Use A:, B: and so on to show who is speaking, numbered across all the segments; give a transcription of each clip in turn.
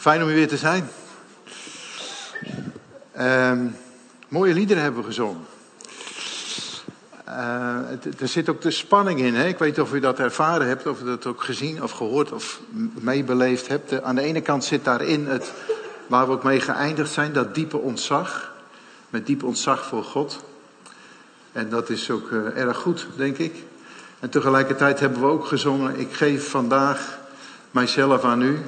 A: Fijn om hier weer te zijn. Ehm, mooie liederen hebben we gezongen. Uh, er zit ook de spanning in. Hè? Ik weet niet of u dat ervaren hebt, of u dat ook gezien of gehoord of meebeleefd hebt. aan de ene kant zit daarin het, waar we ook mee geëindigd zijn, dat diepe ontzag. Met diep ontzag voor God. En dat is ook uh, erg goed, denk ik. En tegelijkertijd hebben we ook gezongen, ik geef vandaag mijzelf aan u.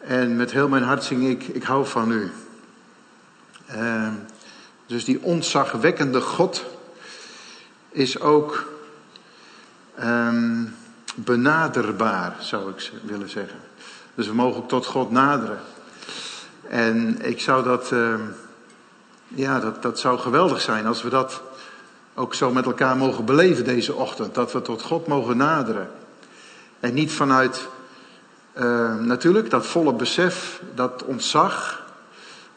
A: En met heel mijn hart zing ik, ik hou van u. Uh, dus die ontzagwekkende God is ook um, benaderbaar, zou ik willen zeggen. Dus we mogen ook tot God naderen. En ik zou dat, uh, ja, dat, dat zou geweldig zijn als we dat ook zo met elkaar mogen beleven deze ochtend. Dat we tot God mogen naderen. En niet vanuit uh, natuurlijk dat volle besef, dat ontzag.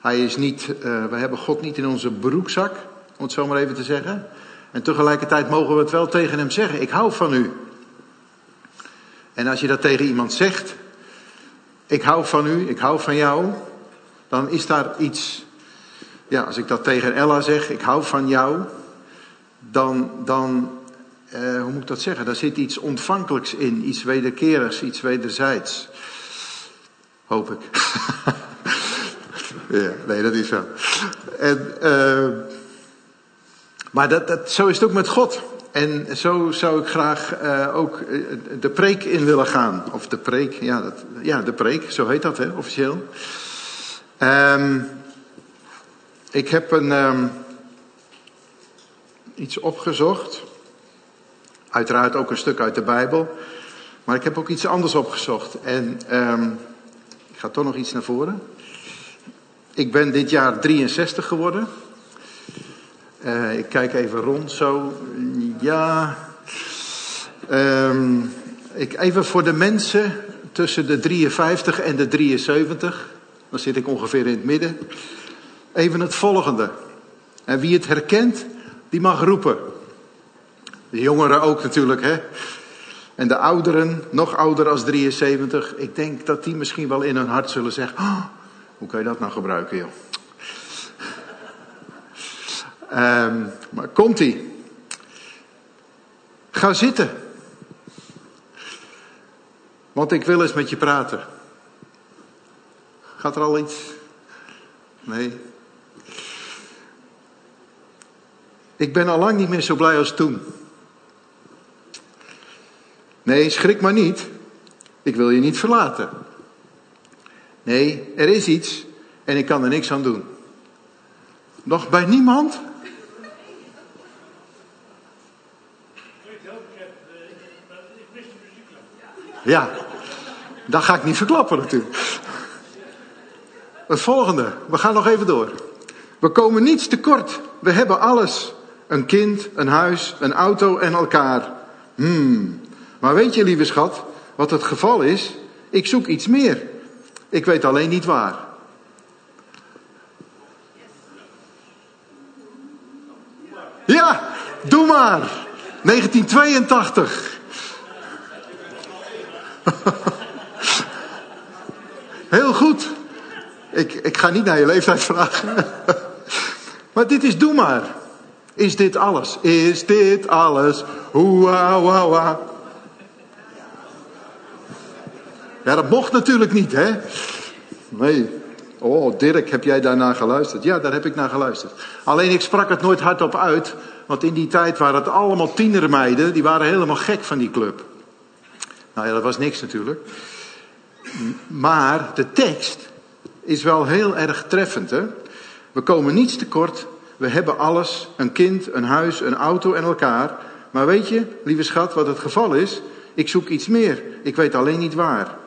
A: Hij is niet, uh, we hebben God niet in onze broekzak, om het zo maar even te zeggen. En tegelijkertijd mogen we het wel tegen hem zeggen. Ik hou van u. En als je dat tegen iemand zegt, ik hou van u, ik hou van jou, dan is daar iets. Ja, als ik dat tegen Ella zeg, ik hou van jou, dan, dan uh, hoe moet ik dat zeggen? Daar zit iets ontvankelijks in, iets wederkerigs, iets wederzijds. Hoop ik. ja, nee, dat is zo. En, uh, maar dat, dat, zo is het ook met God. En zo zou ik graag uh, ook de preek in willen gaan. Of de preek, ja, dat, ja de preek, zo heet dat hè, officieel. Um, ik heb een, um, iets opgezocht. Uiteraard ook een stuk uit de Bijbel. Maar ik heb ook iets anders opgezocht. En ga toch nog iets naar voren. Ik ben dit jaar 63 geworden. Uh, ik kijk even rond zo. Ja. Um, ik, even voor de mensen tussen de 53 en de 73. Dan zit ik ongeveer in het midden. Even het volgende. En wie het herkent, die mag roepen. De jongeren ook natuurlijk, hè. En de ouderen, nog ouder als 73, ik denk dat die misschien wel in hun hart zullen zeggen: oh, hoe kan je dat nou gebruiken, joh? Um, maar komt ie. Ga zitten. Want ik wil eens met je praten. Gaat er al iets? Nee. Ik ben al lang niet meer zo blij als toen. Nee, schrik maar niet. Ik wil je niet verlaten. Nee, er is iets en ik kan er niks aan doen. Nog bij niemand? Ja, dat ga ik niet verklappen natuurlijk. Het volgende, we gaan nog even door. We komen niets tekort. We hebben alles. Een kind, een huis, een auto en elkaar. Hmm. Maar weet je, lieve schat, wat het geval is? Ik zoek iets meer. Ik weet alleen niet waar. Ja, doe maar. 1982. Heel goed. Ik, ik ga niet naar je leeftijd vragen. maar dit is doe maar. Is dit alles? Is dit alles? Hoewa, wa, Ja, dat mocht natuurlijk niet, hè? Nee. Oh, Dirk, heb jij daarnaar geluisterd? Ja, daar heb ik naar geluisterd. Alleen ik sprak het nooit hardop uit, want in die tijd waren het allemaal tienermeiden, die waren helemaal gek van die club. Nou ja, dat was niks natuurlijk. Maar de tekst is wel heel erg treffend, hè? We komen niets tekort, we hebben alles, een kind, een huis, een auto en elkaar. Maar weet je, lieve schat, wat het geval is? Ik zoek iets meer, ik weet alleen niet waar.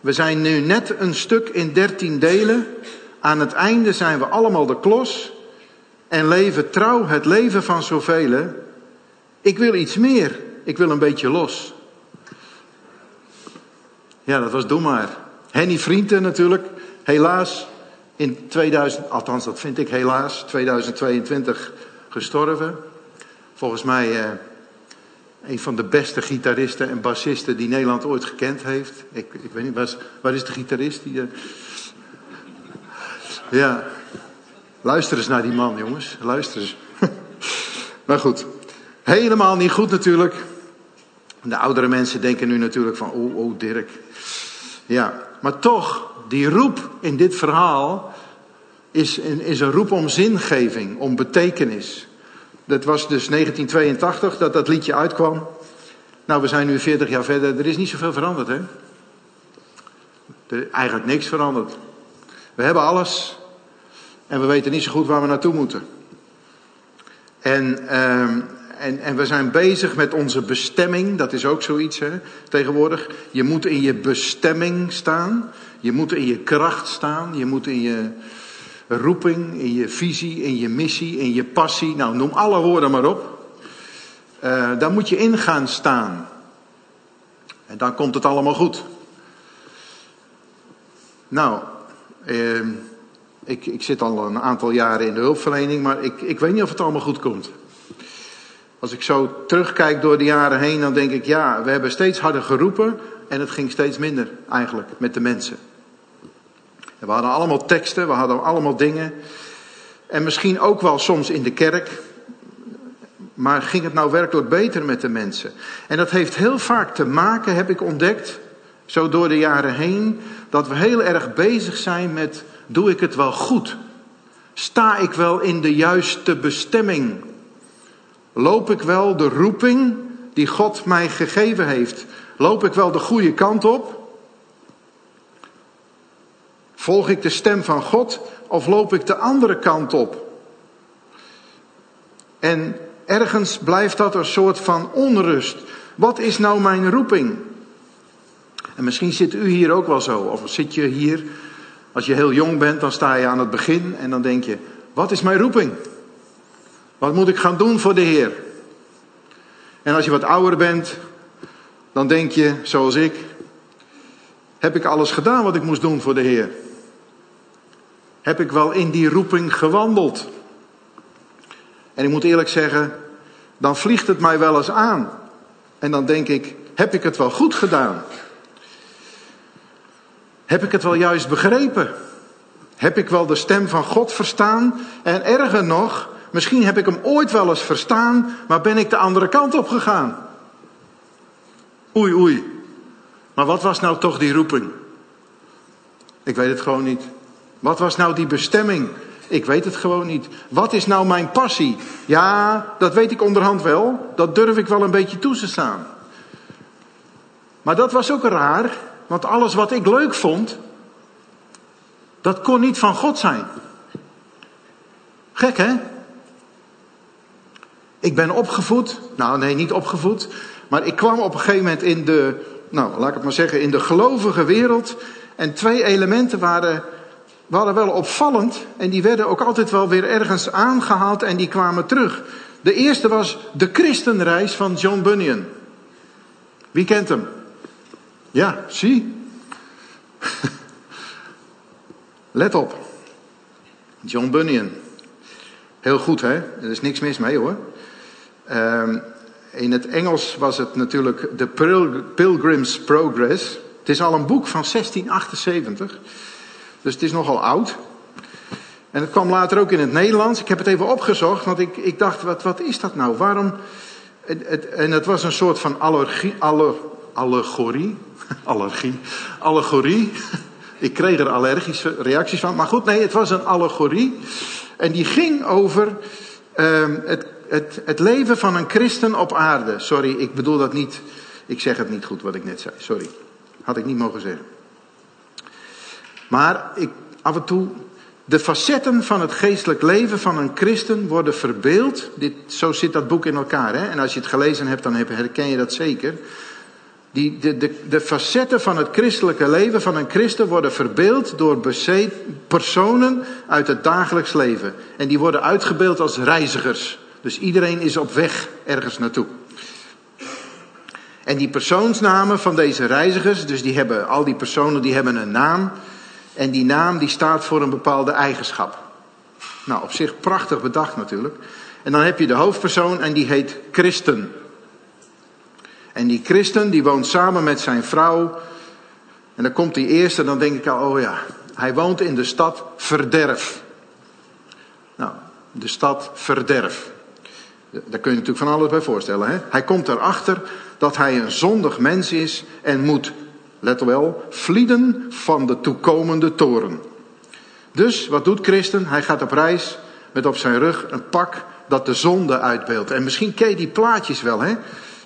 A: We zijn nu net een stuk in dertien delen. Aan het einde zijn we allemaal de klos en leven trouw het leven van zoveel. Ik wil iets meer. Ik wil een beetje los. Ja, dat was Doe maar. Henny Vrienden natuurlijk, helaas in 2000, althans dat vind ik helaas, 2022 gestorven. Volgens mij, eh, een van de beste gitaristen en bassisten die Nederland ooit gekend heeft. Ik, ik weet niet, waar is, is de gitarist? Die, uh... Ja, luister eens naar die man, jongens. Luister eens. maar goed, helemaal niet goed natuurlijk. De oudere mensen denken nu natuurlijk van, oh, oh, Dirk. Ja, maar toch, die roep in dit verhaal is, is een roep om zingeving, om betekenis. Dat was dus 1982 dat dat liedje uitkwam. Nou, we zijn nu 40 jaar verder. Er is niet zoveel veranderd, hè? Er is eigenlijk niks veranderd. We hebben alles. En we weten niet zo goed waar we naartoe moeten. En, uh, en, en we zijn bezig met onze bestemming. Dat is ook zoiets, hè? Tegenwoordig. Je moet in je bestemming staan. Je moet in je kracht staan. Je moet in je roeping, in je visie, in je missie, in je passie. Nou, noem alle woorden maar op. Uh, daar moet je in gaan staan. En dan komt het allemaal goed. Nou, uh, ik, ik zit al een aantal jaren in de hulpverlening, maar ik, ik weet niet of het allemaal goed komt. Als ik zo terugkijk door de jaren heen, dan denk ik, ja, we hebben steeds harder geroepen en het ging steeds minder eigenlijk met de mensen. We hadden allemaal teksten, we hadden allemaal dingen. En misschien ook wel soms in de kerk. Maar ging het nou werkelijk beter met de mensen? En dat heeft heel vaak te maken, heb ik ontdekt, zo door de jaren heen, dat we heel erg bezig zijn met: doe ik het wel goed? Sta ik wel in de juiste bestemming? Loop ik wel de roeping die God mij gegeven heeft? Loop ik wel de goede kant op? Volg ik de stem van God of loop ik de andere kant op? En ergens blijft dat een soort van onrust. Wat is nou mijn roeping? En misschien zit u hier ook wel zo. Of zit je hier, als je heel jong bent, dan sta je aan het begin en dan denk je: wat is mijn roeping? Wat moet ik gaan doen voor de Heer? En als je wat ouder bent, dan denk je, zoals ik, heb ik alles gedaan wat ik moest doen voor de Heer? Heb ik wel in die roeping gewandeld. En ik moet eerlijk zeggen, dan vliegt het mij wel eens aan. En dan denk ik, heb ik het wel goed gedaan? Heb ik het wel juist begrepen? Heb ik wel de stem van God verstaan? En erger nog, misschien heb ik hem ooit wel eens verstaan, maar ben ik de andere kant op gegaan? Oei, oei. Maar wat was nou toch die roeping? Ik weet het gewoon niet. Wat was nou die bestemming? Ik weet het gewoon niet. Wat is nou mijn passie? Ja, dat weet ik onderhand wel. Dat durf ik wel een beetje toe te staan. Maar dat was ook raar, want alles wat ik leuk vond, dat kon niet van God zijn. Gek hè? Ik ben opgevoed, nou nee, niet opgevoed, maar ik kwam op een gegeven moment in de, nou laat ik het maar zeggen, in de gelovige wereld. En twee elementen waren waren wel opvallend en die werden ook altijd wel weer ergens aangehaald en die kwamen terug. De eerste was de christenreis van John Bunyan. Wie kent hem? Ja, zie. Let op. John Bunyan. Heel goed, hè? Er is niks mis mee, hoor. Um, in het Engels was het natuurlijk The Pilgrim's Progress. Het is al een boek van 1678. Dus het is nogal oud. En het kwam later ook in het Nederlands. Ik heb het even opgezocht, want ik, ik dacht, wat, wat is dat nou? Waarom? Het, het, en het was een soort van allergie, aller, allegorie. Allergie. Allegorie. Ik kreeg er allergische reacties van. Maar goed, nee, het was een allegorie. En die ging over uh, het, het, het leven van een christen op aarde. Sorry, ik bedoel dat niet. Ik zeg het niet goed wat ik net zei. Sorry. Had ik niet mogen zeggen. Maar ik, af en toe, de facetten van het geestelijk leven van een christen worden verbeeld. Dit, zo zit dat boek in elkaar. Hè? En als je het gelezen hebt, dan herken je dat zeker. Die, de, de, de facetten van het christelijke leven van een christen worden verbeeld door personen uit het dagelijks leven. En die worden uitgebeeld als reizigers. Dus iedereen is op weg ergens naartoe. En die persoonsnamen van deze reizigers, dus die hebben, al die personen die hebben een naam. En die naam die staat voor een bepaalde eigenschap. Nou, op zich prachtig bedacht natuurlijk. En dan heb je de hoofdpersoon en die heet Christen. En die christen die woont samen met zijn vrouw. En dan komt die eerste, dan denk ik al, oh ja, hij woont in de stad Verderf. Nou, de stad Verderf. Daar kun je natuurlijk van alles bij voorstellen. Hè? Hij komt erachter dat hij een zondig mens is en moet, let wel, vlieden van de toekomende toren. Dus wat doet Christen? Hij gaat op reis met op zijn rug een pak dat de zonde uitbeeldt. En misschien ken je die plaatjes wel, hè?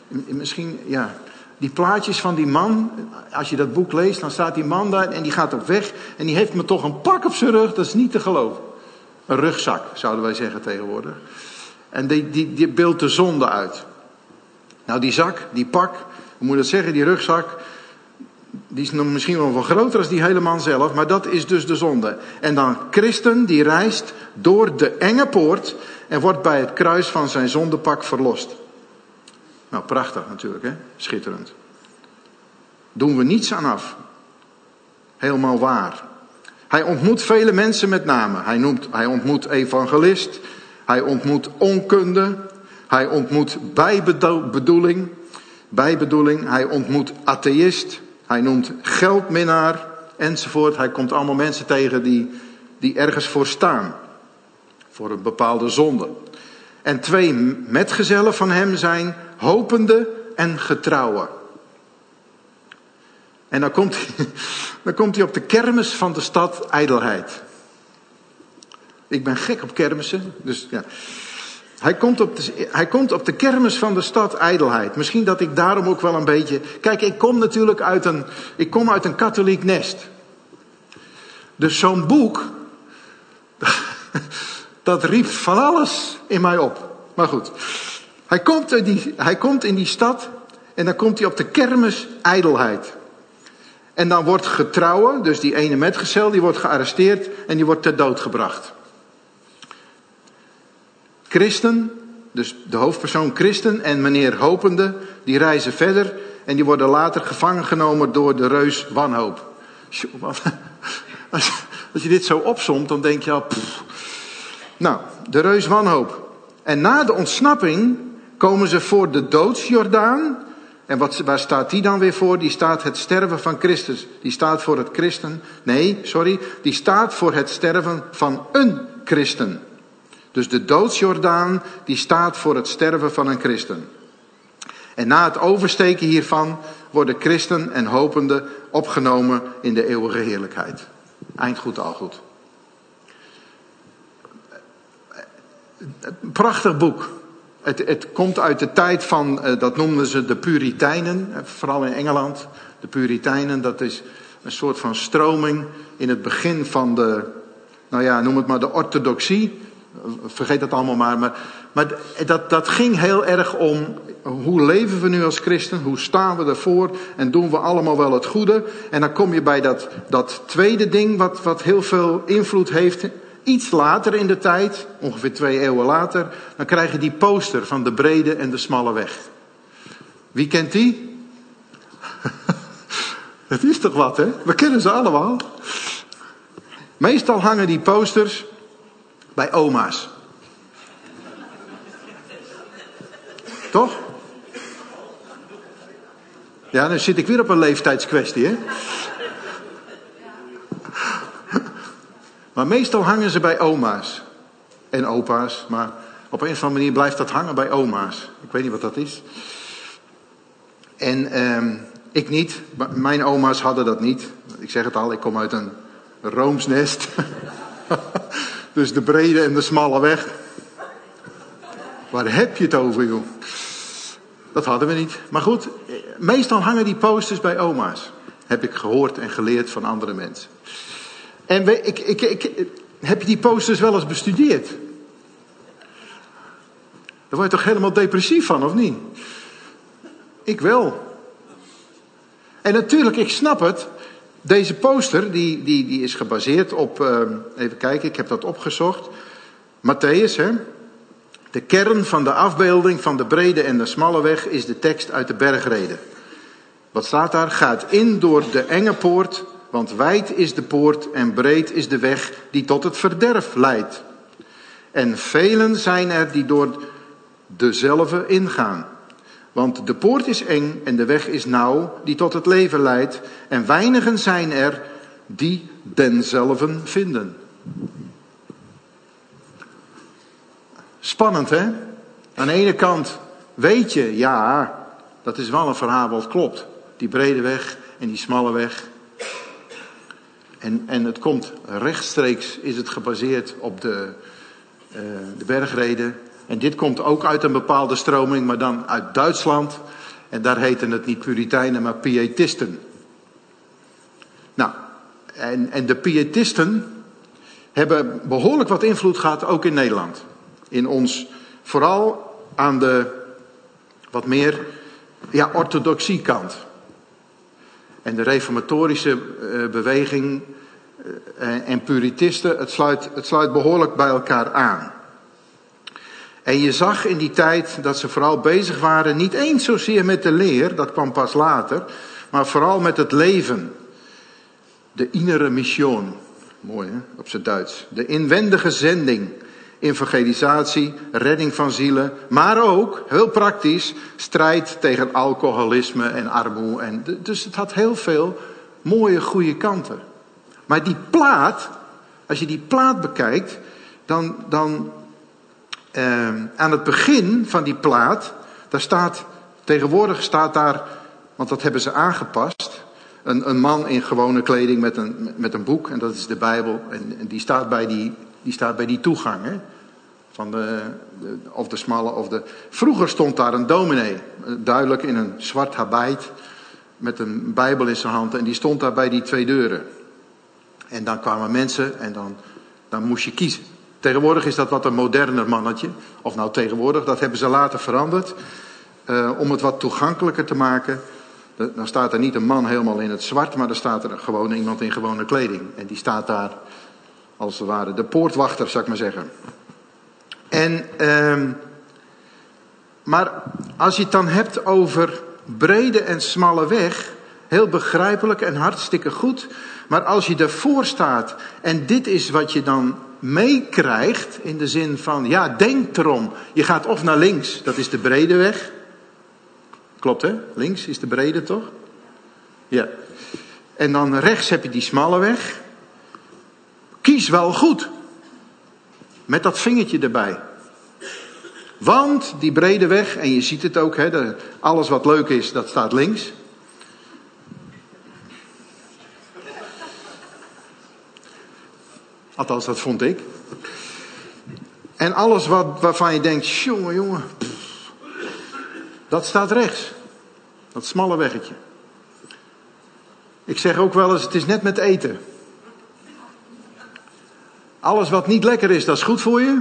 A: Misschien, ja. Die plaatjes van die man, als je dat boek leest, dan staat die man daar en die gaat op weg. En die heeft me toch een pak op zijn rug, dat is niet te geloven. Een rugzak, zouden wij zeggen tegenwoordig. En die, die, die beeldt de zonde uit. Nou, die zak, die pak, hoe moet je dat zeggen, die rugzak, die is misschien wel wat groter als die hele man zelf, maar dat is dus de zonde. En dan christen die reist door de enge poort en wordt bij het kruis van zijn zondepak verlost. Nou, prachtig natuurlijk, hè? Schitterend. Doen we niets aan af. Helemaal waar. Hij ontmoet vele mensen met name. Hij, noemt, hij ontmoet evangelist. Hij ontmoet onkunde. Hij ontmoet bijbedoeling. Bijbedoeling. Hij ontmoet atheïst. Hij noemt geldminnaar enzovoort. Hij komt allemaal mensen tegen die, die ergens voor staan. Voor een bepaalde zonde. En twee metgezellen van hem zijn hopende en getrouwe. En dan komt, hij, dan komt hij op de kermis van de stad Ijdelheid. Ik ben gek op kermissen, dus ja. Hij komt, op de, hij komt op de kermis van de stad Ijdelheid. Misschien dat ik daarom ook wel een beetje. Kijk, ik kom natuurlijk uit een, ik kom uit een katholiek nest. Dus zo'n boek, dat riep van alles in mij op. Maar goed, hij komt, in die, hij komt in die stad en dan komt hij op de kermis Ijdelheid. En dan wordt getrouwen, dus die ene metgezel, die wordt gearresteerd en die wordt ter dood gebracht. Christen, dus de hoofdpersoon Christen en meneer Hopende, die reizen verder en die worden later gevangen genomen door de reus Wanhoop. Als je dit zo opsomt, dan denk je al, nou, de reus Wanhoop. En na de ontsnapping komen ze voor de doodsjordaan. En wat, waar staat die dan weer voor? Die staat het sterven van Christus. Die staat voor het christen. Nee, sorry. Die staat voor het sterven van een christen. Dus de doodsjordaan, die staat voor het sterven van een christen. En na het oversteken hiervan worden christen en hopenden opgenomen in de eeuwige heerlijkheid. Eind goed, al goed. Prachtig boek. Het, het komt uit de tijd van, eh, dat noemden ze de Puritijnen, vooral in Engeland. De Puritijnen, dat is een soort van stroming in het begin van de, nou ja, noem het maar de orthodoxie. Vergeet dat allemaal maar. Maar, maar dat, dat ging heel erg om hoe leven we nu als christen? Hoe staan we ervoor? En doen we allemaal wel het goede? En dan kom je bij dat, dat tweede ding wat, wat heel veel invloed heeft Iets later in de tijd, ongeveer twee eeuwen later, dan krijg je die poster van de brede en de smalle weg. Wie kent die? Het is toch wat, hè? We kennen ze allemaal. Meestal hangen die posters bij oma's. Toch? Ja, dan zit ik weer op een leeftijdskwestie, hè? Maar meestal hangen ze bij oma's en opa's. Maar op een of andere manier blijft dat hangen bij oma's. Ik weet niet wat dat is. En ehm, ik niet. Mijn oma's hadden dat niet. Ik zeg het al, ik kom uit een roomsnest. dus de brede en de smalle weg. Waar heb je het over, joh? Dat hadden we niet. Maar goed, meestal hangen die posters bij oma's. Heb ik gehoord en geleerd van andere mensen. En we, ik, ik, ik, heb je die posters wel eens bestudeerd? Daar word je toch helemaal depressief van, of niet? Ik wel. En natuurlijk, ik snap het. Deze poster, die, die, die is gebaseerd op, uh, even kijken, ik heb dat opgezocht. Matthäus, hè. De kern van de afbeelding van de brede en de smalle weg is de tekst uit de bergreden. Wat staat daar? Gaat in door de enge poort, want wijd is de poort en breed is de weg die tot het verderf leidt. En velen zijn er die door dezelfde ingaan. Want de poort is eng en de weg is nauw die tot het leven leidt. En weinigen zijn er die denzelven vinden. Spannend hè? Aan de ene kant weet je, ja, dat is wel een verhaal wat klopt. Die brede weg en die smalle weg. En, en het komt rechtstreeks, is het gebaseerd op de, uh, de bergreden. En dit komt ook uit een bepaalde stroming, maar dan uit Duitsland. En daar heten het niet Puritijnen, maar Pietisten. Nou, en, en de Pietisten hebben behoorlijk wat invloed gehad, ook in Nederland. In ons, vooral aan de wat meer ja, orthodoxie kant. En de reformatorische uh, beweging uh, en puritisten, het sluit, het sluit behoorlijk bij elkaar aan. En je zag in die tijd dat ze vooral bezig waren, niet eens zozeer met de leer, dat kwam pas later, maar vooral met het leven. De innere mission, mooi hè, op zijn Duits. De inwendige zending, evangelisatie, redding van zielen, maar ook, heel praktisch, strijd tegen alcoholisme en armoede. En, dus het had heel veel mooie, goede kanten. Maar die plaat, als je die plaat bekijkt, dan, dan uh, aan het begin van die plaat, daar staat, tegenwoordig staat daar, want dat hebben ze aangepast, een, een man in gewone kleding met een, met een boek, en dat is de Bijbel, en, die, staat bij die, die staat bij die toegang, hè? Van de, de, of de smalle of de. Vroeger stond daar een dominee, duidelijk in een zwart habit, met een Bijbel in zijn hand, en die stond daar bij die twee deuren. En dan kwamen mensen en dan, dan moest je kiezen. Tegenwoordig is dat wat een moderner mannetje. Of nou tegenwoordig, dat hebben ze later veranderd. Uh, om het wat toegankelijker te maken. Dan staat er niet een man helemaal in het zwart, maar dan staat er gewoon iemand in gewone kleding. En die staat daar als het ware de poortwachter, zou ik maar zeggen. En, uh, maar als je het dan hebt over brede en smalle weg, heel begrijpelijk en hartstikke goed. Maar als je ervoor staat en dit is wat je dan meekrijgt in de zin van, ja, denk erom. Je gaat of naar links, dat is de brede weg. Klopt hè? Links is de brede toch? Ja. En dan rechts heb je die smalle weg. Kies wel goed. Met dat vingertje erbij. Want die brede weg, en je ziet het ook, hè, alles wat leuk is, dat staat links. Althans, dat vond ik. En alles wat, waarvan je denkt, jongen, jongen, dat staat rechts. Dat smalle weggetje. Ik zeg ook wel eens, het is net met eten. Alles wat niet lekker is, dat is goed voor je.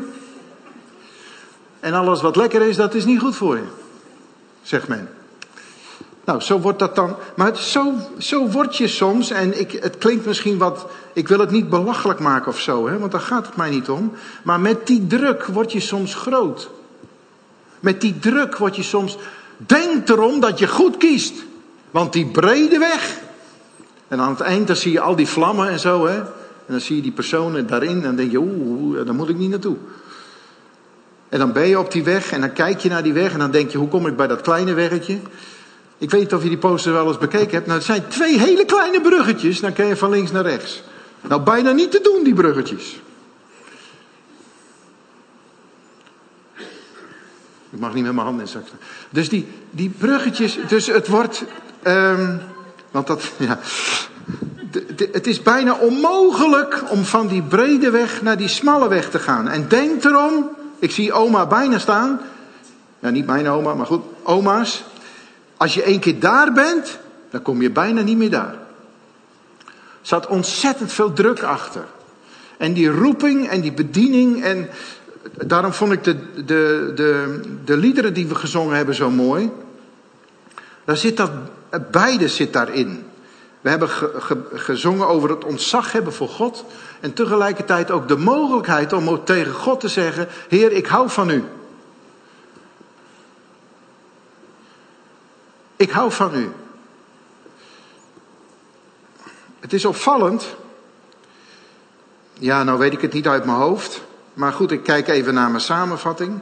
A: En alles wat lekker is, dat is niet goed voor je. Zegt men. Nou, zo wordt dat dan. Maar zo, zo word je soms, en ik, het klinkt misschien wat. Ik wil het niet belachelijk maken of zo, hè, want daar gaat het mij niet om. Maar met die druk word je soms groot. Met die druk word je soms. Denk erom dat je goed kiest. Want die brede weg. En aan het eind dan zie je al die vlammen en zo, hè. En dan zie je die personen daarin en denk je, oeh, daar moet ik niet naartoe. En dan ben je op die weg en dan kijk je naar die weg en dan denk je, hoe kom ik bij dat kleine weggetje? Ik weet niet of je die poster wel eens bekeken hebt. Nou, het zijn twee hele kleine bruggetjes. Dan kun je van links naar rechts. Nou, bijna niet te doen, die bruggetjes. Ik mag niet met mijn handen in zak Dus die, die bruggetjes, dus het wordt. Um, want dat, ja. Het is bijna onmogelijk om van die brede weg naar die smalle weg te gaan. En denk erom, ik zie oma bijna staan. Ja, niet mijn oma, maar goed, oma's. Als je één keer daar bent, dan kom je bijna niet meer daar. Er zat ontzettend veel druk achter. En die roeping en die bediening. En daarom vond ik de, de, de, de liederen die we gezongen hebben zo mooi. Daar zit dat, beide zit daarin. We hebben ge, ge, gezongen over het ontzag hebben voor God. En tegelijkertijd ook de mogelijkheid om tegen God te zeggen: Heer, ik hou van u. Ik hou van u. Het is opvallend. Ja, nou weet ik het niet uit mijn hoofd. Maar goed, ik kijk even naar mijn samenvatting.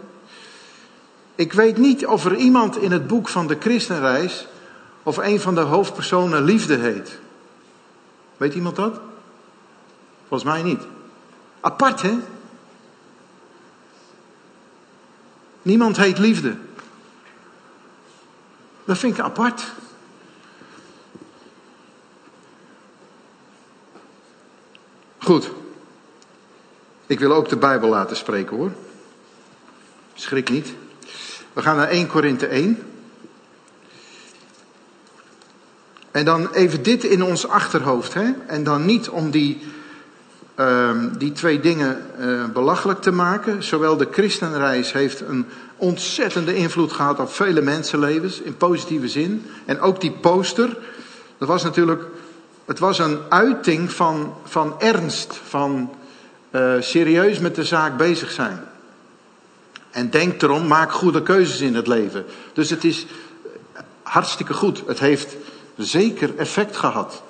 A: Ik weet niet of er iemand in het boek van de christenreis of een van de hoofdpersonen liefde heet. Weet iemand dat? Volgens mij niet. Apart, hè? Niemand heet liefde. Dat vind ik apart. Goed. Ik wil ook de Bijbel laten spreken hoor. Schrik niet. We gaan naar 1 Korinthe 1. En dan even dit in ons achterhoofd. Hè? En dan niet om die, uh, die twee dingen uh, belachelijk te maken. Zowel de christenreis heeft een ontzettende invloed gehad op vele mensenlevens. In positieve zin. En ook die poster. Dat was natuurlijk. Het was een uiting van, van ernst. Van uh, serieus met de zaak bezig zijn. En denk erom, maak goede keuzes in het leven. Dus het is hartstikke goed. Het heeft zeker effect gehad.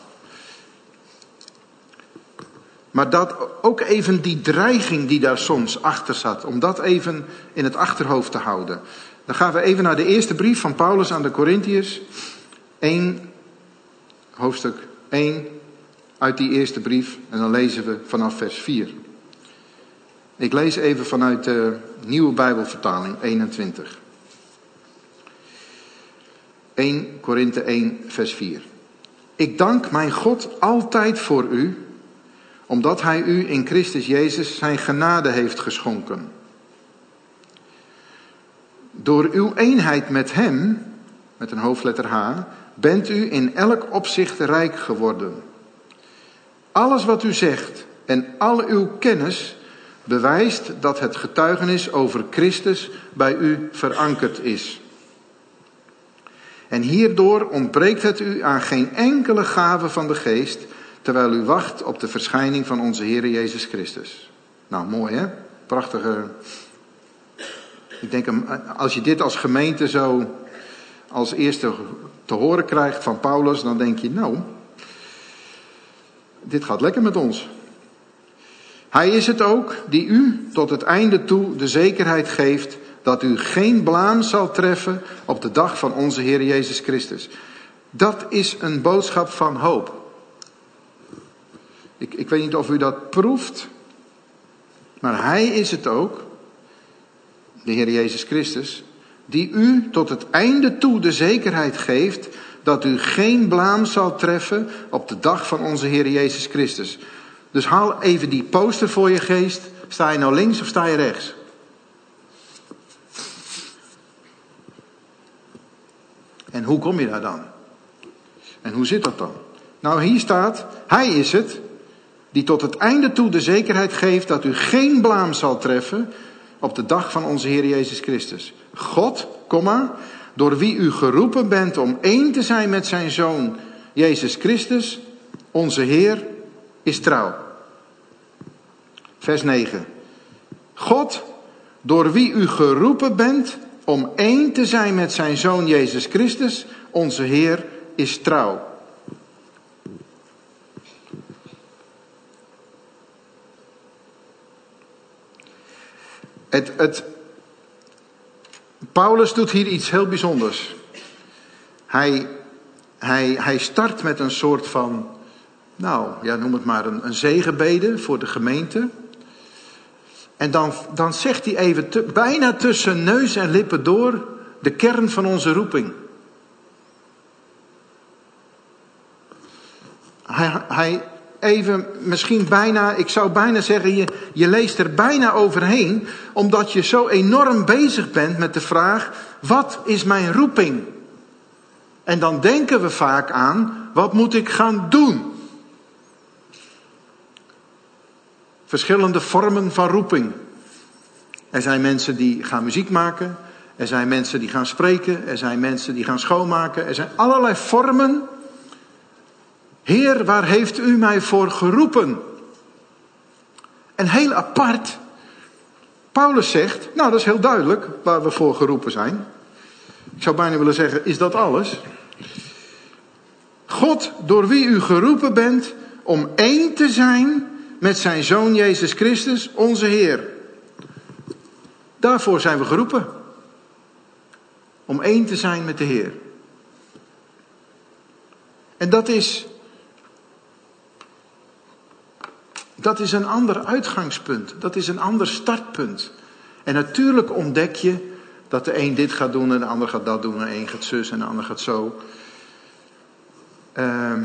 A: Maar dat ook even die dreiging die daar soms achter zat, om dat even in het achterhoofd te houden. Dan gaan we even naar de eerste brief van Paulus aan de Corinthiërs. 1, hoofdstuk 1 uit die eerste brief. En dan lezen we vanaf vers 4. Ik lees even vanuit de nieuwe Bijbelvertaling 21. 1 Korinthe 1, vers 4. Ik dank mijn God altijd voor u, omdat Hij u in Christus Jezus zijn genade heeft geschonken. Door uw eenheid met Hem, met een hoofdletter H, bent u in elk opzicht rijk geworden. Alles wat u zegt en al uw kennis bewijst dat het getuigenis over Christus bij u verankerd is. En hierdoor ontbreekt het u aan geen enkele gave van de geest, terwijl u wacht op de verschijning van onze Heer Jezus Christus. Nou, mooi hè? Prachtige. Ik denk, als je dit als gemeente zo als eerste te horen krijgt van Paulus, dan denk je, nou, dit gaat lekker met ons. Hij is het ook die u tot het einde toe de zekerheid geeft dat u geen blaam zal treffen op de dag van onze Heer Jezus Christus. Dat is een boodschap van hoop. Ik, ik weet niet of u dat proeft, maar Hij is het ook, de Heer Jezus Christus, die u tot het einde toe de zekerheid geeft dat u geen blaam zal treffen op de dag van onze Heer Jezus Christus. Dus haal even die poster voor je geest. Sta je nou links of sta je rechts? En hoe kom je daar dan? En hoe zit dat dan? Nou, hier staat, Hij is het die tot het einde toe de zekerheid geeft dat u geen blaam zal treffen op de dag van onze Heer Jezus Christus. God, door wie u geroepen bent om één te zijn met zijn Zoon, Jezus Christus, onze Heer, is trouw. Vers 9. God, door wie u geroepen bent om één te zijn met zijn Zoon Jezus Christus, onze Heer, is trouw. Het, het, Paulus doet hier iets heel bijzonders. Hij, hij, hij start met een soort van, nou ja, noem het maar een, een zegenbede voor de gemeente. En dan, dan zegt hij even, bijna tussen neus en lippen door, de kern van onze roeping. Hij, hij even, misschien bijna, ik zou bijna zeggen, je, je leest er bijna overheen, omdat je zo enorm bezig bent met de vraag, wat is mijn roeping? En dan denken we vaak aan, wat moet ik gaan doen? verschillende vormen van roeping. Er zijn mensen die gaan muziek maken. Er zijn mensen die gaan spreken. Er zijn mensen die gaan schoonmaken. Er zijn allerlei vormen. Heer, waar heeft u mij voor geroepen? En heel apart. Paulus zegt, nou dat is heel duidelijk waar we voor geroepen zijn. Ik zou bijna willen zeggen, is dat alles? God, door wie u geroepen bent om één te zijn met zijn zoon Jezus Christus, onze Heer. Daarvoor zijn we geroepen. om één te zijn met de Heer. En dat is, dat is een ander uitgangspunt, dat is een ander startpunt. En natuurlijk ontdek je dat de een dit gaat doen en de ander gaat dat doen, en de een gaat zus en de ander gaat zo. Ehm,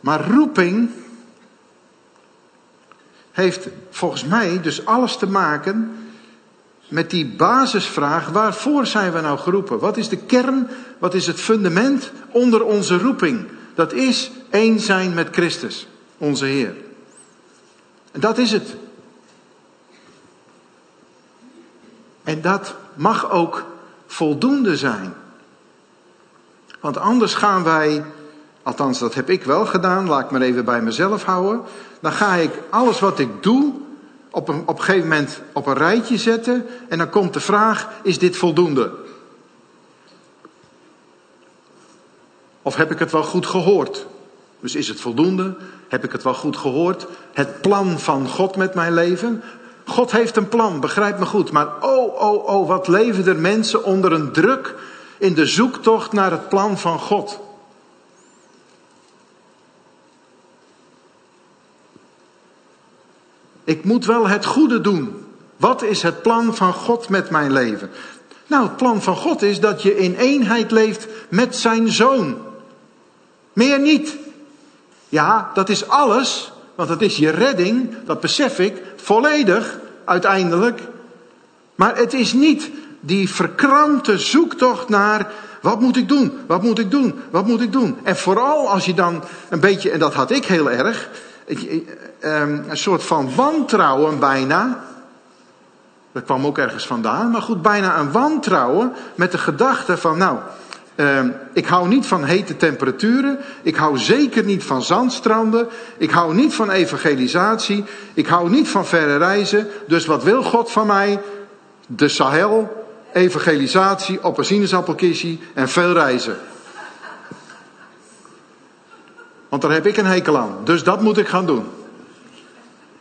A: maar roeping heeft volgens mij dus alles te maken met die basisvraag: waarvoor zijn we nou geroepen? Wat is de kern, wat is het fundament onder onze roeping? Dat is één zijn met Christus, onze Heer. En dat is het. En dat mag ook voldoende zijn. Want anders gaan wij, althans dat heb ik wel gedaan, laat ik maar even bij mezelf houden. Dan ga ik alles wat ik doe op een, op een gegeven moment op een rijtje zetten. En dan komt de vraag: is dit voldoende? Of heb ik het wel goed gehoord? Dus is het voldoende? Heb ik het wel goed gehoord? Het plan van God met mijn leven? God heeft een plan, begrijp me goed. Maar oh, oh, oh, wat leven er mensen onder een druk in de zoektocht naar het plan van God. Ik moet wel het goede doen. Wat is het plan van God met mijn leven? Nou, het plan van God is dat je in eenheid leeft met zijn zoon. Meer niet. Ja, dat is alles, want dat is je redding, dat besef ik, volledig uiteindelijk. Maar het is niet die verkrampte zoektocht naar wat moet ik doen, wat moet ik doen, wat moet ik doen. En vooral als je dan een beetje, en dat had ik heel erg, ehm, een soort van wantrouwen bijna. Dat kwam ook ergens vandaan, maar goed, bijna een wantrouwen met de gedachte van, nou, Ehm, ik hou niet van hete temperaturen. Ik hou zeker niet van zandstranden. Ik hou niet van evangelisatie. Ik hou niet van verre reizen. Dus wat wil God van mij? De Sahel, evangelisatie, op een sinaasappelkissie en veel reizen. Want daar heb ik een hekel aan. Dus dat moet ik gaan doen.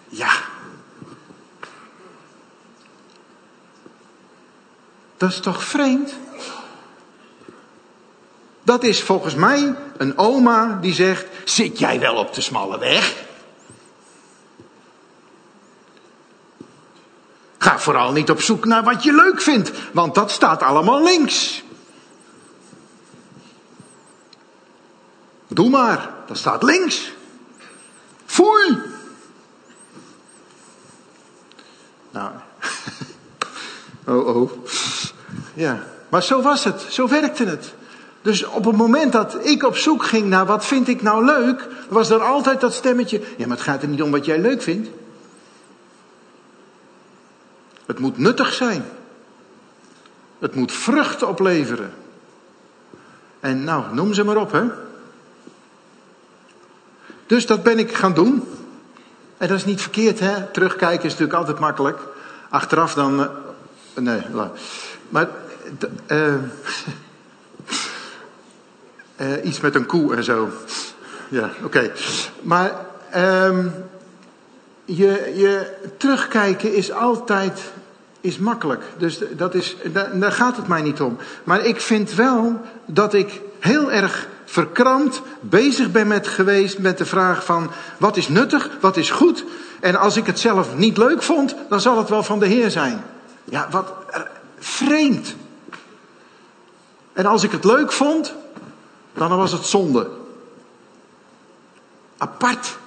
A: Ja. Dat is toch vreemd? Dat is volgens mij een oma die zegt: Zit jij wel op de smalle weg? Ga vooral niet op zoek naar wat je leuk vindt, want dat staat allemaal links. Doe maar, dat staat links. Foei! Nou, oh oh. Ja, maar zo was het, zo werkte het. Dus op het moment dat ik op zoek ging naar wat vind ik nou leuk, was er altijd dat stemmetje. Ja, maar het gaat er niet om wat jij leuk vindt. Het moet nuttig zijn. Het moet vruchten opleveren. En nou, noem ze maar op, hè. Dus dat ben ik gaan doen. En dat is niet verkeerd, hè. Terugkijken is natuurlijk altijd makkelijk. Achteraf dan. Uh, nee, maar. Uh, uh, iets met een koe en zo. Ja, oké. Maar um, je, je terugkijken is altijd is makkelijk. Dus dat is, daar, daar gaat het mij niet om. Maar ik vind wel dat ik heel erg verkrampt bezig ben met geweest met de vraag van wat is nuttig, wat is goed. En als ik het zelf niet leuk vond, dan zal het wel van de Heer zijn. Ja, wat vreemd. En als ik het leuk vond, dan was het zonde. Apart.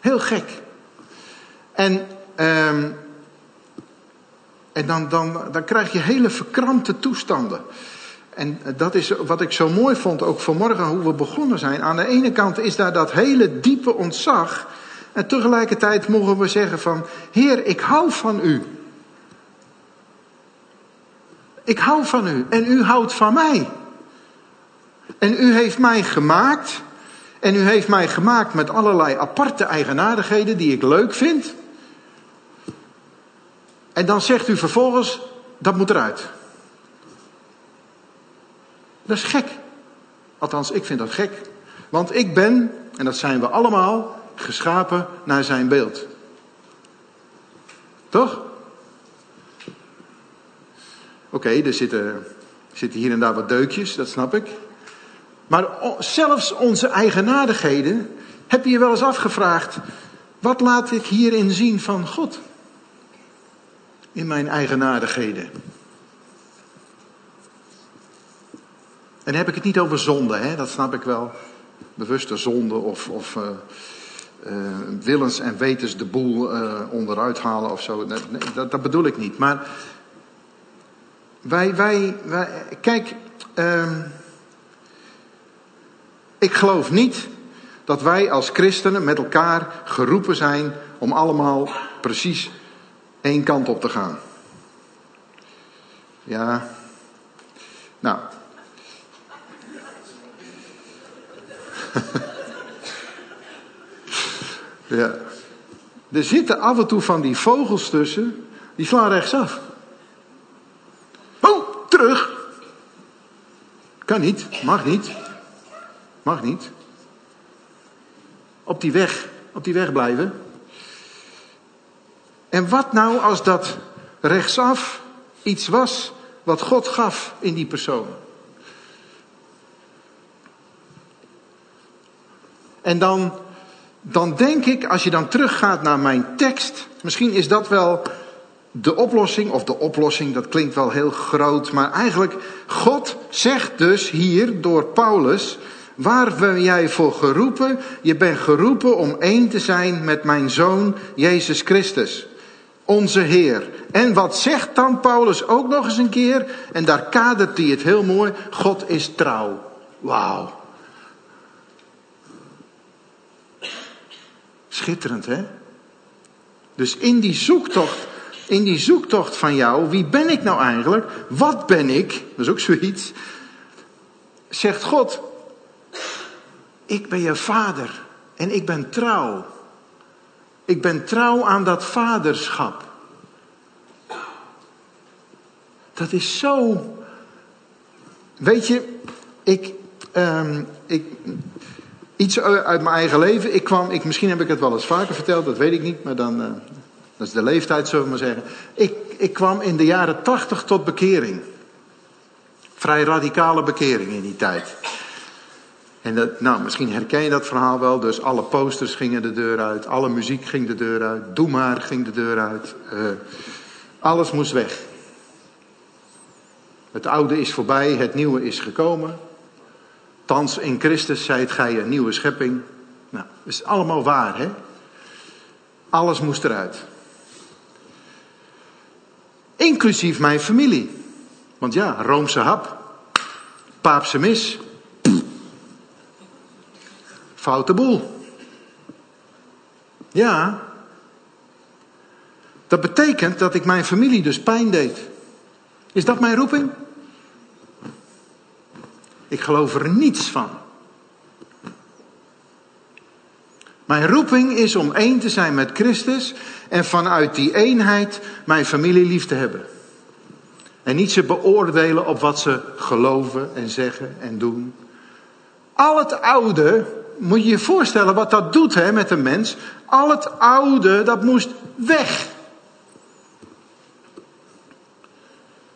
A: Heel gek. En, um, en dan, dan, dan krijg je hele verkrampte toestanden. En dat is wat ik zo mooi vond, ook vanmorgen, hoe we begonnen zijn. Aan de ene kant is daar dat hele diepe ontzag. En tegelijkertijd mogen we zeggen van, Heer, ik hou van u. Ik hou van u en u houdt van mij. En u heeft mij gemaakt. En u heeft mij gemaakt met allerlei aparte eigenaardigheden die ik leuk vind. En dan zegt u vervolgens, dat moet eruit. Dat is gek. Althans, ik vind dat gek. Want ik ben, en dat zijn we allemaal, geschapen naar zijn beeld. Toch? Oké, er zitten, zitten hier en daar wat deukjes, dat snap ik. Maar zelfs onze eigenaardigheden, heb je je wel eens afgevraagd, wat laat ik hierin zien van God? In mijn eigenaardigheden. En dan heb ik het niet over zonde, hè? dat snap ik wel. Bewuste zonde of, of uh, uh, willens en wetens de boel uh, onderuit halen of zo. Dat, dat, bedoel ik niet. Maar wij, wij, wij kijk, ehm, ik geloof niet dat wij als christenen met elkaar geroepen zijn om allemaal precies één kant op te gaan. Ja, nou, ja. Er zitten af en toe van die vogels tussen, die slaan rechtsaf. Oh, terug! Kan niet, mag niet. Mag niet. Op die weg, op die weg blijven. En wat nou als dat rechtsaf iets was wat God gaf in die persoon? En dan, dan denk ik, als je dan teruggaat naar mijn tekst, misschien is dat wel de oplossing, of de oplossing, dat klinkt wel heel groot, maar eigenlijk, God zegt dus hier door Paulus, waar ben jij voor geroepen? Je bent geroepen om één te zijn met mijn zoon Jezus Christus, onze Heer. En wat zegt dan Paulus ook nog eens een keer? En daar kadert hij het heel mooi, God is trouw. Wauw. Schitterend, hè? Dus in die zoektocht, in die zoektocht van jou, wie ben ik nou eigenlijk? Wat ben ik? Dat is ook zoiets. Zegt God, ik ben je vader en ik ben trouw. Ik ben trouw aan dat vaderschap. Dat is zo. Weet je, ik, um, ik, Iets uit mijn eigen leven. Ik kwam, ik, misschien heb ik het wel eens vaker verteld, dat weet ik niet, maar dan, uh, dat is de leeftijd, zullen we maar zeggen. Ik, ik kwam in de jaren tachtig tot bekering. Vrij radicale bekering in die tijd. En dat, nou, misschien herken je dat verhaal wel. Dus alle posters gingen de deur uit, alle muziek ging de deur uit, Doe maar ging de deur uit. Uh, alles moest weg. Het oude is voorbij, het nieuwe is gekomen. Thans in Christus zijt gij een nieuwe schepping. Nou, is allemaal waar, hè? Alles moest eruit. Inclusief mijn familie. Want ja, Roomse hap, Paapse mis, foute boel. Ja, dat betekent dat ik mijn familie dus pijn deed. Is dat mijn roeping? Ik geloof er niets van. Mijn roeping is om één te zijn met Christus en vanuit die eenheid mijn familie lief te hebben. En niet ze beoordelen op wat ze geloven en zeggen en doen. Al het oude, moet je je voorstellen wat dat doet hè, met een mens. Al het oude, dat moest weg.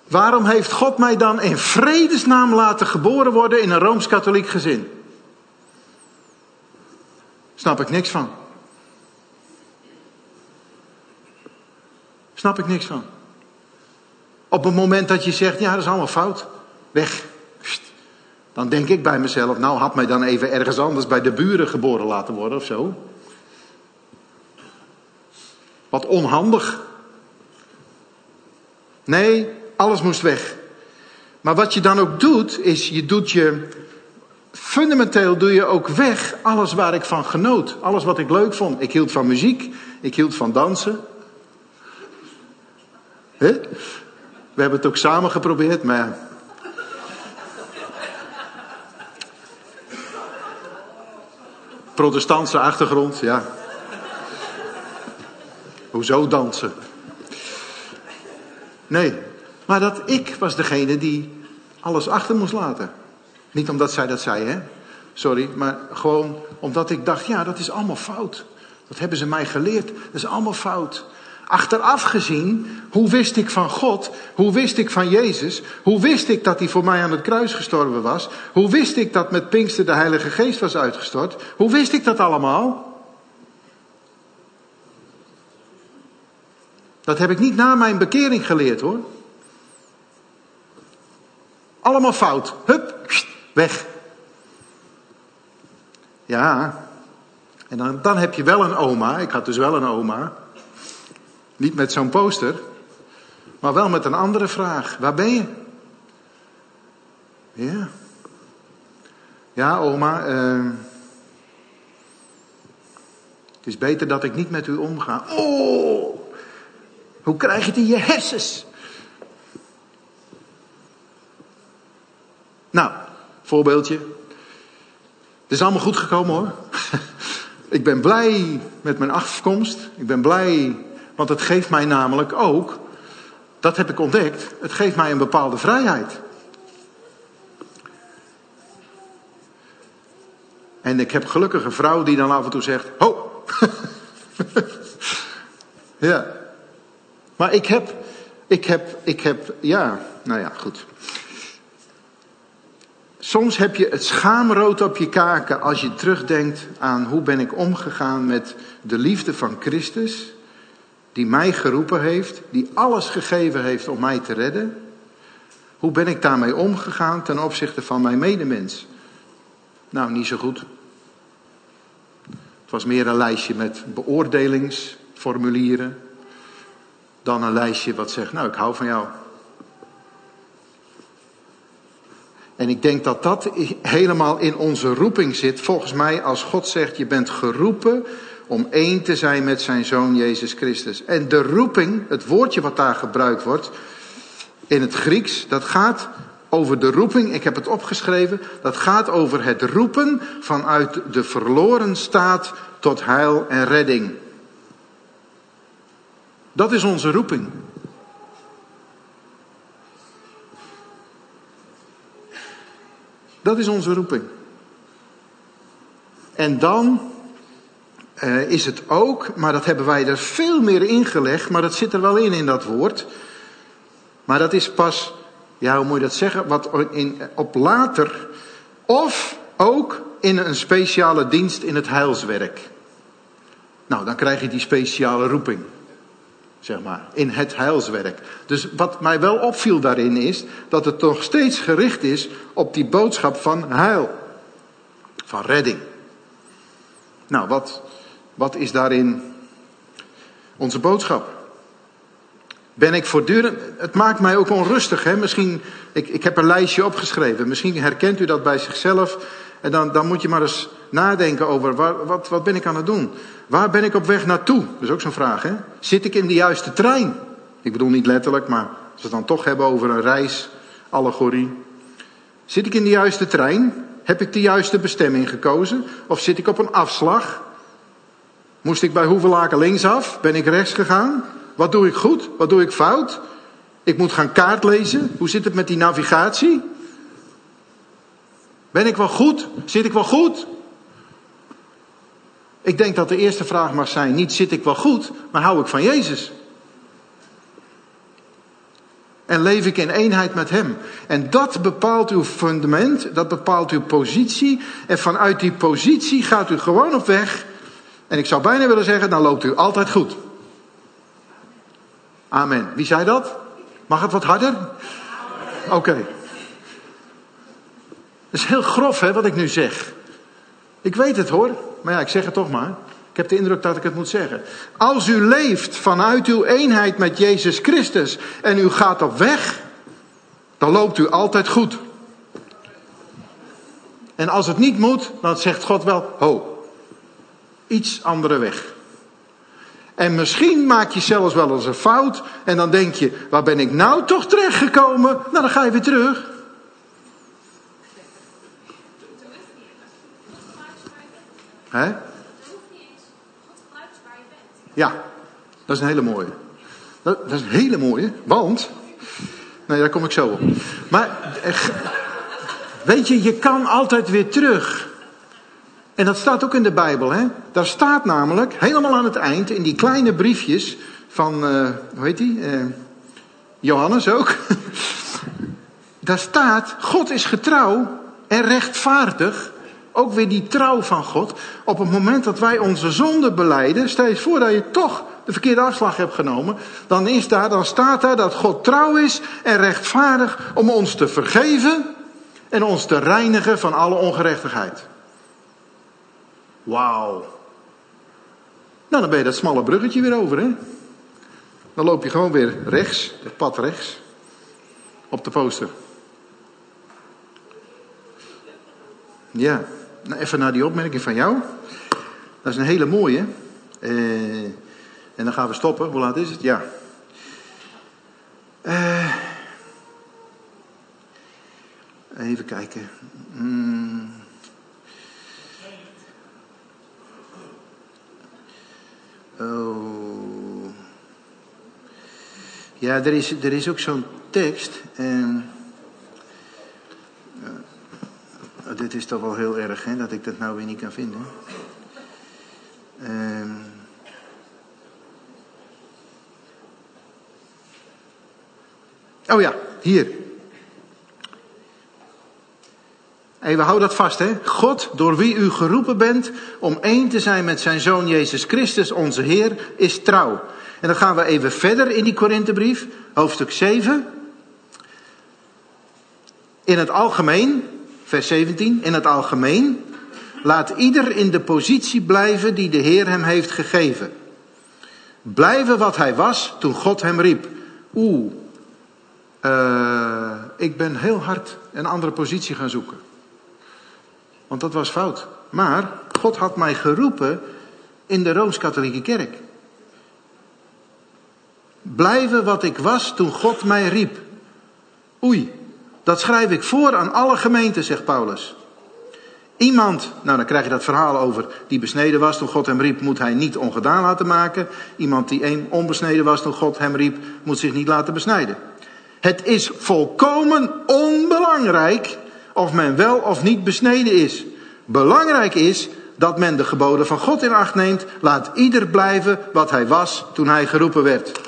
A: Waarom heeft God mij dan in vredesnaam laten geboren worden in een rooms-katholiek gezin? Snap ik niks van. Snap ik niks van. Op het moment dat je zegt, ja, dat is allemaal fout, weg. Dan denk ik bij mezelf, nou had mij dan even ergens anders bij de buren geboren laten worden of zo. Wat onhandig. Nee, alles moest weg. Maar wat je dan ook doet, is je doet je. Fundamenteel doe je ook weg alles waar ik van genoot. Alles wat ik leuk vond. Ik hield van muziek. Ik hield van dansen. We hebben het ook samen geprobeerd, maar. Protestantse achtergrond, ja. Hoezo dansen? Nee, maar dat ik was degene die alles achter moest laten. Niet omdat zij dat zei, hè? Sorry, maar gewoon omdat ik dacht, ja, dat is allemaal fout. Dat hebben ze mij geleerd. Dat is allemaal fout. Achteraf gezien, hoe wist ik van God? Hoe wist ik van Jezus? Hoe wist ik dat hij voor mij aan het kruis gestorven was? Hoe wist ik dat met Pinkster de Heilige Geest was uitgestort? Hoe wist ik dat allemaal? Dat heb ik niet na mijn bekering geleerd hoor. Allemaal fout. Hup, weg. Ja, en dan, dan heb je wel een oma. Ik had dus wel een oma. Niet met zo'n poster, maar wel met een andere vraag. Waar ben je? Ja. Ja, oma. Uh, het is beter dat ik niet met u omga. Oh, hoe krijg je het in je hersens? Nou, voorbeeldje. Het is allemaal goed gekomen hoor. Ik ben blij met mijn afkomst. Ik ben blij, want het geeft mij namelijk ook, dat heb ik ontdekt, het geeft mij een bepaalde vrijheid. En ik heb gelukkig een vrouw die dan af en toe zegt: Ho! ja. Maar ik heb, ik heb, ik heb, ja, nou ja, goed. Soms heb je het schaamrood op je kaken als je terugdenkt aan hoe ben ik omgegaan met de liefde van Christus, die mij geroepen heeft, die alles gegeven heeft om mij te redden. Hoe ben ik daarmee omgegaan ten opzichte van mijn medemens? Nou, niet zo goed. Het was meer een lijstje met beoordelingsformulieren dan een lijstje wat zegt, nou, ik hou van jou. En ik denk dat dat helemaal in onze roeping zit. Volgens mij, als God zegt, je bent geroepen om één te zijn met zijn zoon Jezus Christus. En de roeping, het woordje wat daar gebruikt wordt in het Grieks, dat gaat over de roeping, ik heb het opgeschreven, dat gaat over het roepen vanuit de verloren staat tot heil en redding. Dat is onze roeping. Dat is onze roeping. En dan uh, is het ook, maar dat hebben wij er veel meer in gelegd, maar dat zit er wel in in dat woord. Maar dat is pas, ja hoe moet je dat zeggen, wat in, op later, of ook in een speciale dienst in het heilswerk. Nou, dan krijg je die speciale roeping zeg maar, in het heilswerk. Dus wat mij wel opviel daarin is dat het nog steeds gericht is op die boodschap van heil, van redding. Nou, wat, wat is daarin onze boodschap? Ben ik voortdurend. Het maakt mij ook onrustig. Hè? Misschien, ik, ik heb een lijstje opgeschreven. Misschien herkent u dat bij zichzelf. En dan, dan moet je maar eens nadenken over wat, wat ben ik aan het doen? Waar ben ik op weg naartoe? Dat is ook zo'n vraag, hè? Zit ik in de juiste trein? Ik bedoel niet letterlijk, maar als we het dan toch hebben over een reisallegorie. Zit ik in de juiste trein? Heb ik de juiste bestemming gekozen? Of zit ik op een afslag? Moest ik bij Hoevelaken linksaf? Ben ik rechts gegaan? Wat doe ik goed? Wat doe ik fout? Ik moet gaan kaart lezen. Hoe zit het met die navigatie? Ben ik wel goed? Zit ik wel goed? Ik denk dat de eerste vraag mag zijn: niet zit ik wel goed, maar hou ik van Jezus? En leef ik in eenheid met Hem? En dat bepaalt uw fundament, dat bepaalt uw positie. En vanuit die positie gaat u gewoon op weg. En ik zou bijna willen zeggen: dan loopt u altijd goed. Amen. Wie zei dat? Mag het wat harder? Oké. Dat is heel grof, hè, wat ik nu zeg. Ik weet het hoor, maar ja, ik zeg het toch maar. Ik heb de indruk dat ik het moet zeggen. Als u leeft vanuit uw eenheid met Jezus Christus en u gaat op weg, dan loopt u altijd goed. En als het niet moet, dan zegt God wel, ho, iets andere weg. En misschien maak je zelfs wel eens een fout en dan denk je, waar ben ik nou toch terechtgekomen? Nou, dan ga je weer terug. Hè? Ja, dat is een hele mooie. Dat, is een hele mooie, want. Nee, daar kom ik zo op. Maar, eh, weet je, je kan altijd weer terug. En dat staat ook in de Bijbel, hè? Daar staat namelijk, helemaal aan het eind, in die kleine briefjes van, uh, hoe heet die? Uh, Johannes ook. Daar staat, God is getrouw en rechtvaardig. Ook weer die trouw van God. Op het moment dat wij onze zonde beleiden, stel je voor dat je toch de verkeerde afslag hebt genomen, dan, is daar, dan staat daar dat God trouw is en rechtvaardig om ons te vergeven en ons te reinigen van alle ongerechtigheid. Wauw. Nou, dan ben je dat smalle bruggetje weer over, hè? Dan loop je gewoon weer rechts, het pad rechts, op de poster. Ja, nou even naar die opmerking van jou. Dat is een hele mooie. Eh, en dan gaan we stoppen. Hoe laat is het? Ja. Uh, even kijken. Mm. Oh. Ja, er is, er is ook zo'n tekst. En, uh, dit is toch wel heel erg, hè, dat ik dat nou weer niet kan vinden. Uh, Oh ja, hier. Even hou dat vast, hè. God, door wie u geroepen bent om één te zijn met zijn Zoon Jezus Christus, onze Heer, is trouw. En dan gaan we even verder in die Korinthebrief, hoofdstuk 7. In het algemeen, vers 17, in het algemeen, laat ieder in de positie blijven die de Heer hem heeft gegeven. Blijven wat hij was toen God hem riep. Oeh, uh, ik ben heel hard een andere positie gaan zoeken. Want dat was fout. Maar God had mij geroepen in de Rooms-Katholieke Kerk. Blijven wat ik was toen God mij riep. Oei, dat schrijf ik voor aan alle gemeenten, zegt Paulus. Iemand, nou dan krijg je dat verhaal over, die besneden was toen God hem riep, moet hij niet ongedaan laten maken. Iemand die onbesneden was toen God hem riep, moet zich niet laten besnijden. Het is volkomen onbelangrijk of men wel of niet besneden is. Belangrijk is dat men de geboden van God in acht neemt. Laat ieder blijven wat hij was toen hij geroepen werd.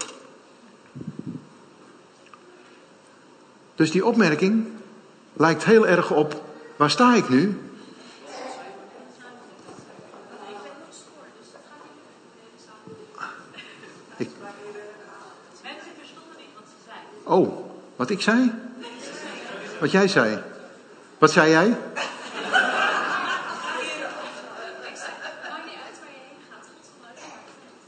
A: Dus die opmerking lijkt heel erg op, waar sta ik nu? Ik... Oh, wat ik zei? Wat jij zei? Wat zei jij?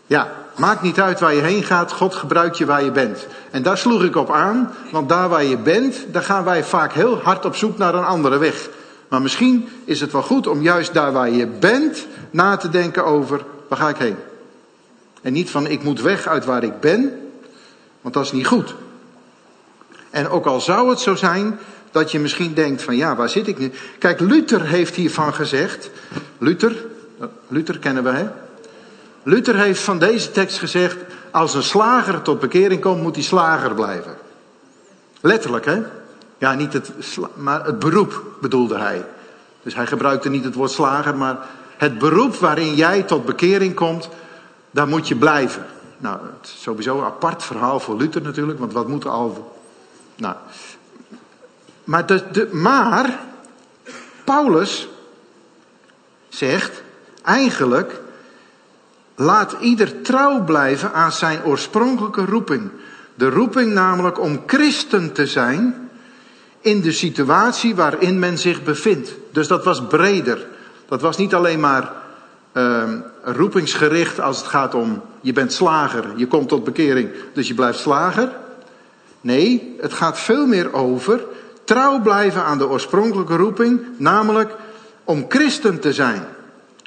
A: Ja, maakt niet uit waar je heen gaat, God gebruikt je waar je bent. En daar sloeg ik op aan, want daar waar je bent, daar gaan wij vaak heel hard op zoek naar een andere weg. Maar misschien is het wel goed om juist daar waar je bent na te denken over, waar ga ik heen? En niet van ik moet weg uit waar ik ben, want dat is niet goed. En ook al zou het zo zijn dat je misschien denkt van ja, waar zit ik nu? Kijk, Luther heeft hiervan gezegd. Luther, Luther kennen we hè? Luther heeft van deze tekst gezegd, als een slager tot bekering komt, moet hij slager blijven. Letterlijk hè? Ja, niet het, maar het beroep bedoelde hij. Dus hij gebruikte niet het woord slager, maar het beroep waarin jij tot bekering komt, daar moet je blijven. Nou, sowieso een apart verhaal voor Luther natuurlijk, want wat moet al nou, maar, maar Paulus zegt eigenlijk, laat ieder trouw blijven aan zijn oorspronkelijke roeping. De roeping namelijk om christen te zijn in de situatie waarin men zich bevindt. Dus dat was breder. Dat was niet alleen maar uh, roepingsgericht als het gaat om je bent slager, je komt tot bekering, dus je blijft slager. Nee, het gaat veel meer over trouw blijven aan de oorspronkelijke roeping, namelijk om christen te zijn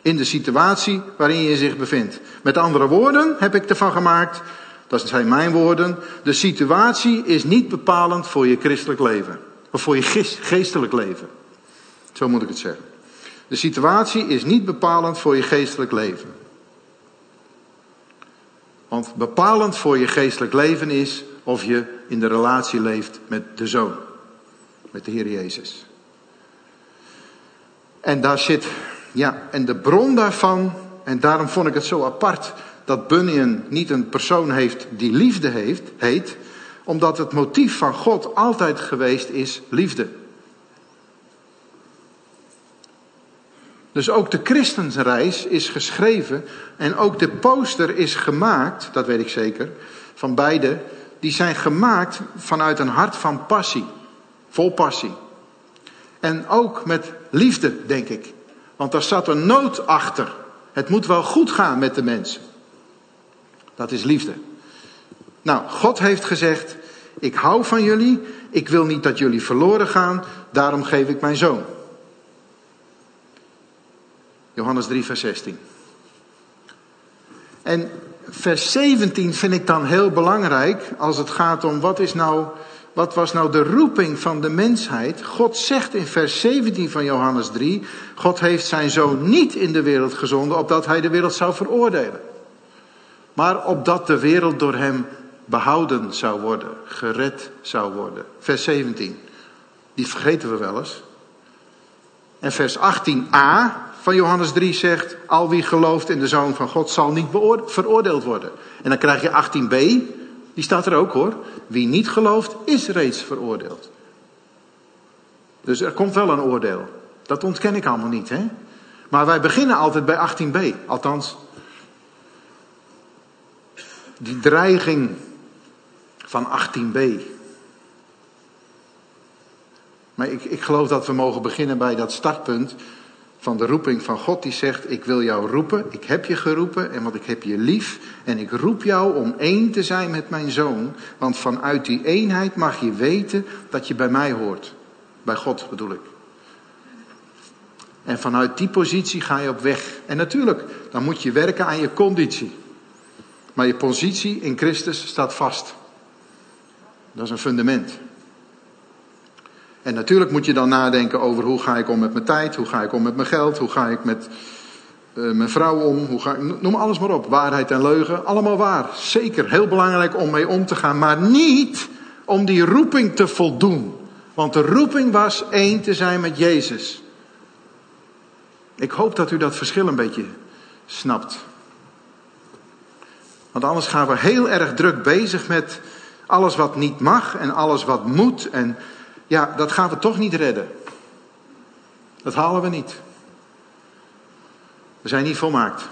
A: in de situatie waarin je zich bevindt. Met andere woorden heb ik ervan gemaakt, dat zijn mijn woorden, de situatie is niet bepalend voor je christelijk leven. Of voor je geestelijk leven. Zo moet ik het zeggen. De situatie is niet bepalend voor je geestelijk leven. Want bepalend voor je geestelijk leven is of je in de relatie leeft met de Zoon, met de Heer Jezus. En daar zit, ja, en de bron daarvan, en daarom vond ik het zo apart dat Bunyan niet een persoon heeft die liefde heeft, heet, omdat het motief van God altijd geweest is liefde. Dus ook de christensreis is geschreven en ook de poster is gemaakt, dat weet ik zeker, van beide, die zijn gemaakt vanuit een hart van passie, vol passie. En ook met liefde, denk ik. Want daar zat een nood achter. Het moet wel goed gaan met de mensen. Dat is liefde. Nou, God heeft gezegd: Ik hou van jullie. Ik wil niet dat jullie verloren gaan. Daarom geef ik mijn zoon. Johannes 3, vers 16. En vers 17 vind ik dan heel belangrijk als het gaat om wat is nou, wat was nou de roeping van de mensheid? God zegt in vers 17 van Johannes 3, God heeft zijn zoon niet in de wereld gezonden opdat hij de wereld zou veroordelen. Maar opdat de wereld door hem behouden zou worden, gered zou worden. Vers 17. Die vergeten we wel eens. En vers 18a van Johannes 3 zegt: Al wie gelooft in de Zoon van God zal niet veroordeeld worden. En dan krijg je 18b, die staat er ook hoor. Wie niet gelooft is reeds veroordeeld. Dus er komt wel een oordeel. Dat ontken ik allemaal niet, hè? Maar wij beginnen altijd bij 18b. Althans, die dreiging van 18b. Maar ik, ik geloof dat we mogen beginnen bij dat startpunt van de roeping van God die zegt, ik wil jou roepen, ik heb je geroepen en want ik heb je lief en ik roep jou om één te zijn met mijn zoon, want vanuit die eenheid mag je weten dat je bij mij hoort. Bij God bedoel ik. En vanuit die positie ga je op weg. En natuurlijk, dan moet je werken aan je conditie. Maar je positie in Christus staat vast. Dat is een fundament. En natuurlijk moet je dan nadenken over hoe ga ik om met mijn tijd, hoe ga ik om met mijn geld, hoe ga ik met uh, mijn vrouw om, hoe ga ik, noem alles maar op. Waarheid en leugen, allemaal waar. Zeker, heel belangrijk om mee om te gaan, maar niet om die roeping te voldoen. Want de roeping was één te zijn met Jezus. Ik hoop dat u dat verschil een beetje snapt. Want anders gaan we heel erg druk bezig met alles wat niet mag en alles wat moet. En ja, dat gaan we toch niet redden. Dat halen we niet. We zijn niet volmaakt.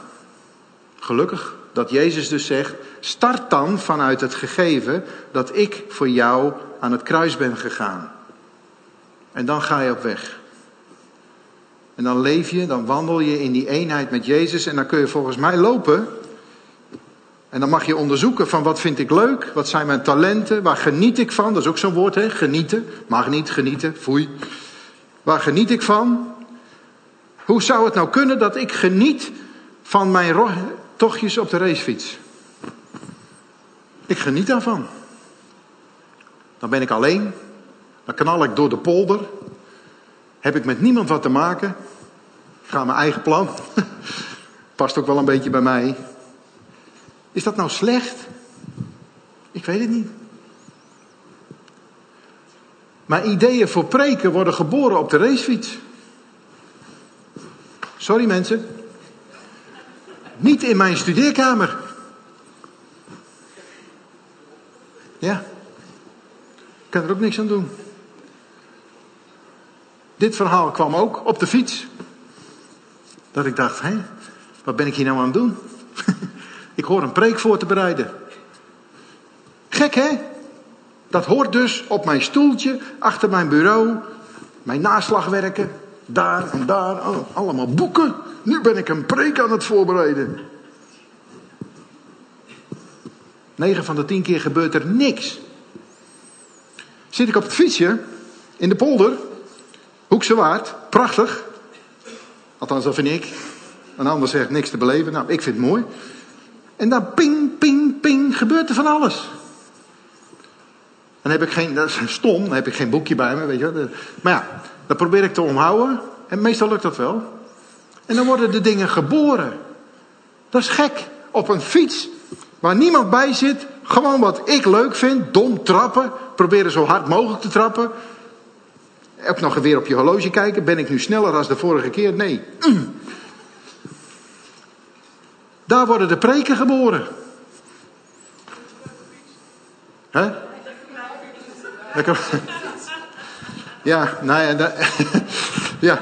A: Gelukkig dat Jezus dus zegt: start dan vanuit het gegeven dat ik voor jou aan het kruis ben gegaan. En dan ga je op weg. En dan leef je, dan wandel je in die eenheid met Jezus en dan kun je volgens mij lopen en dan mag je onderzoeken van wat vind ik leuk, wat zijn mijn talenten, waar geniet ik van, dat is ook zo'n woord hè, genieten, mag niet genieten, foei. Waar geniet ik van? Hoe zou het nou kunnen dat ik geniet van mijn tochtjes op de racefiets? Ik geniet daarvan. Dan ben ik alleen, dan knal ik door de polder, heb ik met niemand wat te maken, ga mijn eigen plan, past ook wel een beetje bij mij. Is dat nou slecht? Ik weet het niet. Maar ideeën voor preken worden geboren op de racefiets. Sorry mensen. Niet in mijn studeerkamer. Ja. Ik kan er ook niks aan doen. Dit verhaal kwam ook op de fiets. Dat ik dacht, hé, wat ben ik hier nou aan het doen? Ik hoor een preek voor te bereiden. Gek hè? Dat hoort dus op mijn stoeltje, achter mijn bureau, mijn naslagwerken, daar en daar, allemaal boeken. Nu ben ik een preek aan het voorbereiden. 9 van de 10 keer gebeurt er niks. Zit ik op het fietsje in de polder, Hoekse Waard, prachtig. Althans, dat vind ik. Een ander zegt niks te beleven. Nou, ik vind het mooi. En dan ping, ping, ping, gebeurt er van alles. Dan heb ik geen, dat is stom, dan heb ik geen boekje bij me, weet je Maar ja, dat probeer ik te omhouden. En meestal lukt dat wel. En dan worden de dingen geboren. Dat is gek. Op een fiets, waar niemand bij zit. Gewoon wat ik leuk vind. Dom trappen. Proberen zo hard mogelijk te trappen. Ook nog weer op je horloge kijken. Ben ik nu sneller dan de vorige keer? Nee. Daar worden de preken geboren. Hè? Ja, nou ja, ja.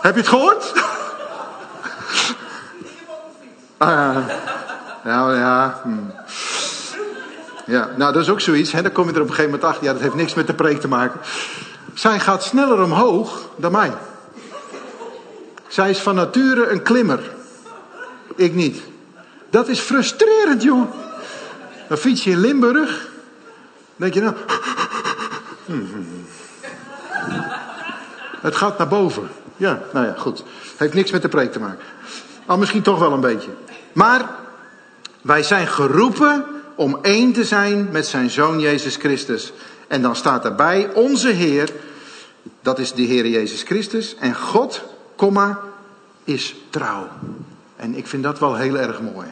A: Heb je het gehoord? Ah, ja. Ja, ja. hm. Ja, nou dat is ook zoiets. Hè? Dan kom je er op een gegeven moment achter. Ja, dat heeft niks met de preek te maken. Zij gaat sneller omhoog dan mij. Zij is van nature een klimmer. Ik niet. Dat is frustrerend, joh. Dan fiets je in Limburg. Dan denk je nou. Het gaat naar boven. Ja, nou ja, goed. Heeft niks met de preek te maken. Al misschien toch wel een beetje. Maar wij zijn geroepen om één te zijn met zijn zoon Jezus Christus. En dan staat erbij onze Heer, dat is de Heer Jezus Christus. En God, komma, is trouw. En ik vind dat wel heel erg mooi.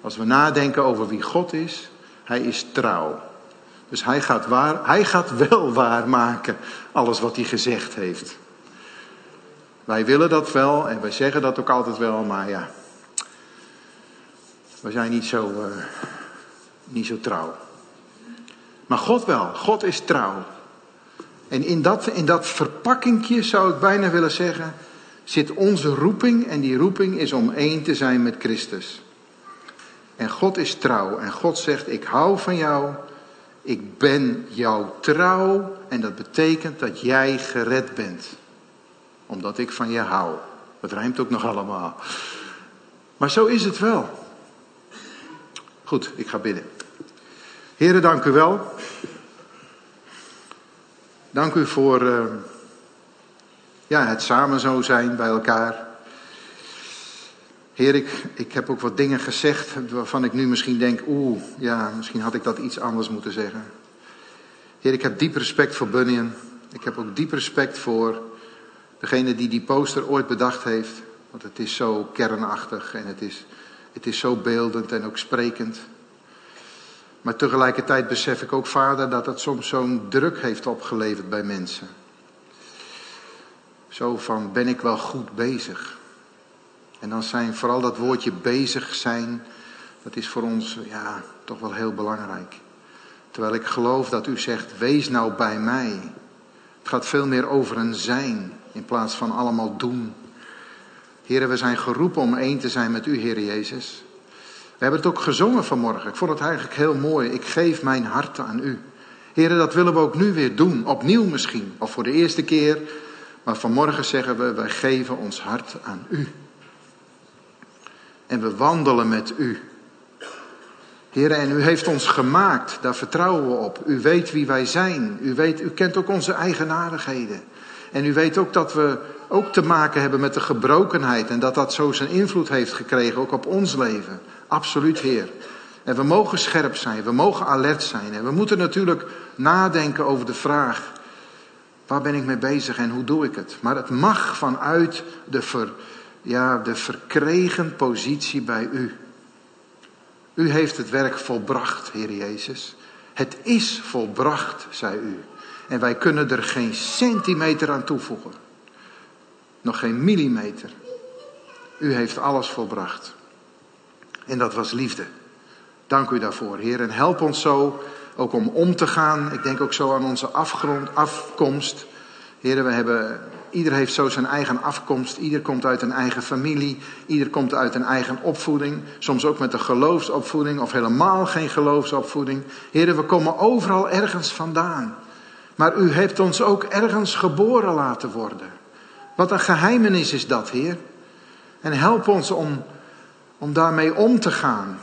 A: Als we nadenken over wie God is, hij is trouw. Dus hij gaat, waar, hij gaat wel waarmaken alles wat hij gezegd heeft. Wij willen dat wel en wij zeggen dat ook altijd wel, maar ja. We zijn niet zo, uh, niet zo trouw. Maar God wel, God is trouw. En in dat, in dat verpakkingje zou ik bijna willen zeggen, zit onze roeping. En die roeping is om één te zijn met Christus. En God is trouw. En God zegt, ik hou van jou. Ik ben jou trouw. En dat betekent dat jij gered bent. Omdat ik van je hou. Dat rijmt ook nog allemaal. Maar zo is het wel. Goed, ik ga bidden. Heren, dank u wel. Dank u voor uh, ja, het samen zo zijn bij elkaar. Heer, ik, ik heb ook wat dingen gezegd waarvan ik nu misschien denk, oeh, ja, misschien had ik dat iets anders moeten zeggen. Heer, ik heb diep respect voor Bunyan. Ik heb ook diep respect voor degene die die poster ooit bedacht heeft. Want het is zo kernachtig en het is, het is zo beeldend en ook sprekend. Maar tegelijkertijd besef ik ook, vader, dat het soms zo'n druk heeft opgeleverd bij mensen. Zo van, ben ik wel goed bezig? En dan zijn vooral dat woordje bezig zijn, dat is voor ons ja, toch wel heel belangrijk. Terwijl ik geloof dat u zegt, wees nou bij mij. Het gaat veel meer over een zijn in plaats van allemaal doen. Heren, we zijn geroepen om één te zijn met u, Heer Jezus. We hebben het ook gezongen vanmorgen. Ik vond het eigenlijk heel mooi. Ik geef mijn hart aan u. Heren, dat willen we ook nu weer doen. Opnieuw misschien. Of voor de eerste keer. Maar vanmorgen zeggen we, wij geven ons hart aan u. En we wandelen met u. Heren, en u heeft ons gemaakt. Daar vertrouwen we op. U weet wie wij zijn. U, weet, u kent ook onze eigenaardigheden. En u weet ook dat we ook te maken hebben met de gebrokenheid. En dat dat zo zijn invloed heeft gekregen, ook op ons leven. Absoluut, Heer. En we mogen scherp zijn, we mogen alert zijn. En we moeten natuurlijk nadenken over de vraag: waar ben ik mee bezig en hoe doe ik het? Maar het mag vanuit de, ver, ja, de verkregen positie bij u. U heeft het werk volbracht, Heer Jezus. Het is volbracht, zei u. En wij kunnen er geen centimeter aan toevoegen. Nog geen millimeter. U heeft alles volbracht. En dat was liefde. Dank u daarvoor, Heer. En help ons zo ook om om te gaan. Ik denk ook zo aan onze afgrond, afkomst. Heer, we hebben, ieder heeft zo zijn eigen afkomst. Ieder komt uit een eigen familie. Ieder komt uit een eigen opvoeding. Soms ook met een geloofsopvoeding of helemaal geen geloofsopvoeding. Heer, we komen overal ergens vandaan. Maar u heeft ons ook ergens geboren laten worden. Wat een geheimenis is dat, Heer. En help ons om, om daarmee om te gaan.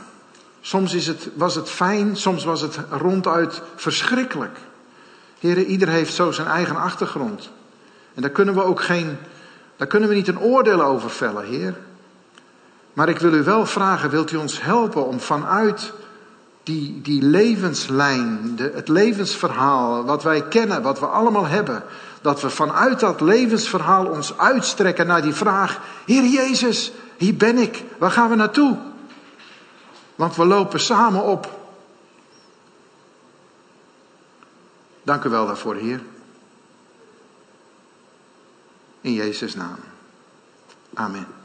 A: Soms is het, was het fijn, soms was het ronduit verschrikkelijk. Heer, ieder heeft zo zijn eigen achtergrond. En daar kunnen we ook geen, daar kunnen we niet een oordeel over vellen, Heer. Maar ik wil u wel vragen, wilt u ons helpen om vanuit die, die levenslijn, de, het levensverhaal, wat wij kennen, wat we allemaal hebben, dat we vanuit dat levensverhaal ons uitstrekken naar die vraag, Heer Jezus, hier ben ik, waar gaan we naartoe? Want we lopen samen op. Dank u wel daarvoor, Heer. In Jezus' naam. Amen.